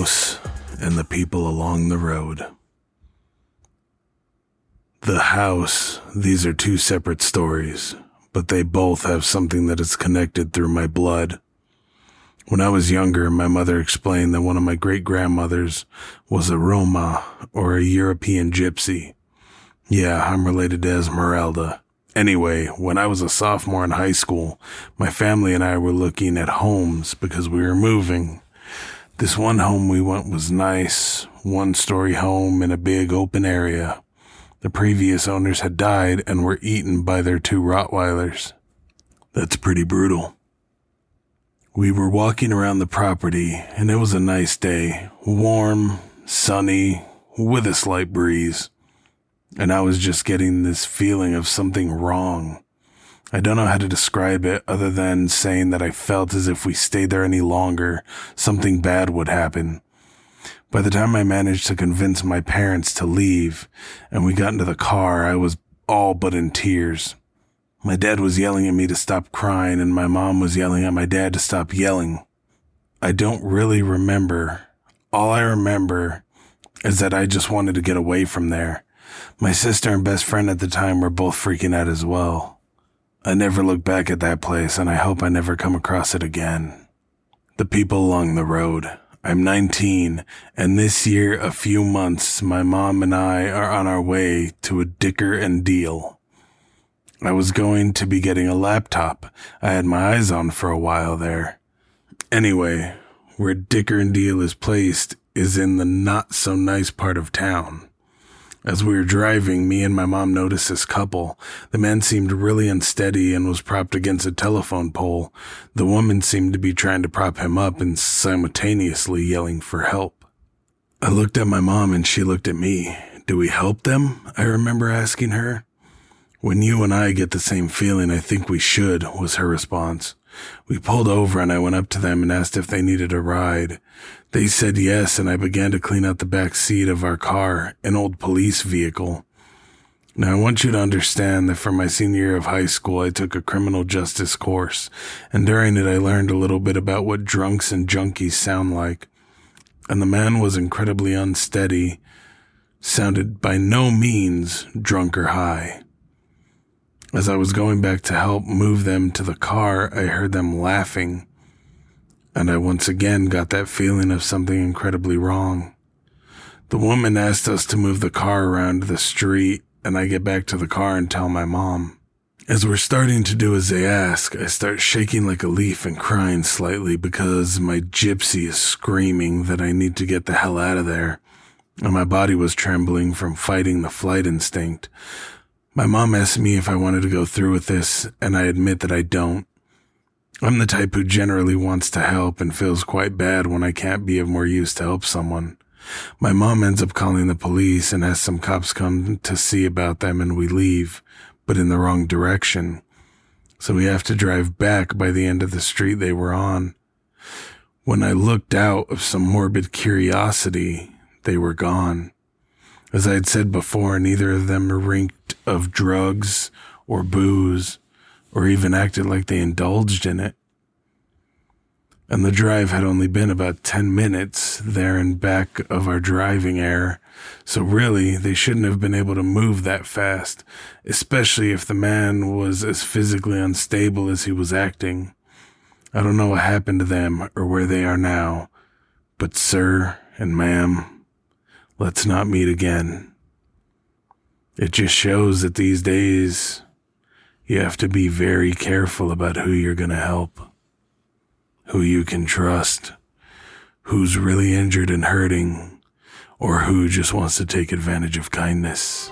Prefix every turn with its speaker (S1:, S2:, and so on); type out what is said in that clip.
S1: house and the people along the road. The house, these are two separate stories, but they both have something that is connected through my blood. When I was younger, my mother explained that one of my great grandmothers was a Roma or a European gypsy. Yeah, I'm related to Esmeralda. Anyway, when I was a sophomore in high school, my family and I were looking at homes because we were moving. This one home we went was nice, one story home in a big open area. The previous owners had died and were eaten by their two Rottweilers. That's pretty brutal. We were walking around the property and it was a nice day, warm, sunny, with a slight breeze. And I was just getting this feeling of something wrong. I don't know how to describe it other than saying that I felt as if we stayed there any longer, something bad would happen. By the time I managed to convince my parents to leave and we got into the car, I was all but in tears. My dad was yelling at me to stop crying and my mom was yelling at my dad to stop yelling. I don't really remember. All I remember is that I just wanted to get away from there. My sister and best friend at the time were both freaking out as well. I never look back at that place and I hope I never come across it again. The people along the road. I'm 19 and this year, a few months, my mom and I are on our way to a Dicker and Deal. I was going to be getting a laptop I had my eyes on for a while there. Anyway, where Dicker and Deal is placed is in the not so nice part of town. As we were driving, me and my mom noticed this couple. The man seemed really unsteady and was propped against a telephone pole. The woman seemed to be trying to prop him up and simultaneously yelling for help. I looked at my mom and she looked at me. Do we help them? I remember asking her. When you and I get the same feeling, I think we should, was her response. We pulled over and I went up to them and asked if they needed a ride. They said yes, and I began to clean out the back seat of our car, an old police vehicle. Now, I want you to understand that for my senior year of high school, I took a criminal justice course, and during it, I learned a little bit about what drunks and junkies sound like. And the man was incredibly unsteady, sounded by no means drunk or high. As I was going back to help move them to the car, I heard them laughing, and I once again got that feeling of something incredibly wrong. The woman asked us to move the car around the street, and I get back to the car and tell my mom. As we're starting to do as they ask, I start shaking like a leaf and crying slightly because my gypsy is screaming that I need to get the hell out of there, and my body was trembling from fighting the flight instinct. My mom asked me if I wanted to go through with this, and I admit that I don't. I'm the type who generally wants to help and feels quite bad when I can't be of more use to help someone. My mom ends up calling the police and has some cops come to see about them and we leave, but in the wrong direction. So we have to drive back by the end of the street they were on. When I looked out of some morbid curiosity, they were gone. As I had said before, neither of them reeked of drugs or booze or even acted like they indulged in it. And the drive had only been about 10 minutes there and back of our driving air. So really, they shouldn't have been able to move that fast, especially if the man was as physically unstable as he was acting. I don't know what happened to them or where they are now, but sir and ma'am, let's not meet again. It just shows that these days you have to be very careful about who you're going to help, who you can trust, who's really injured and hurting, or who just wants to take advantage of kindness.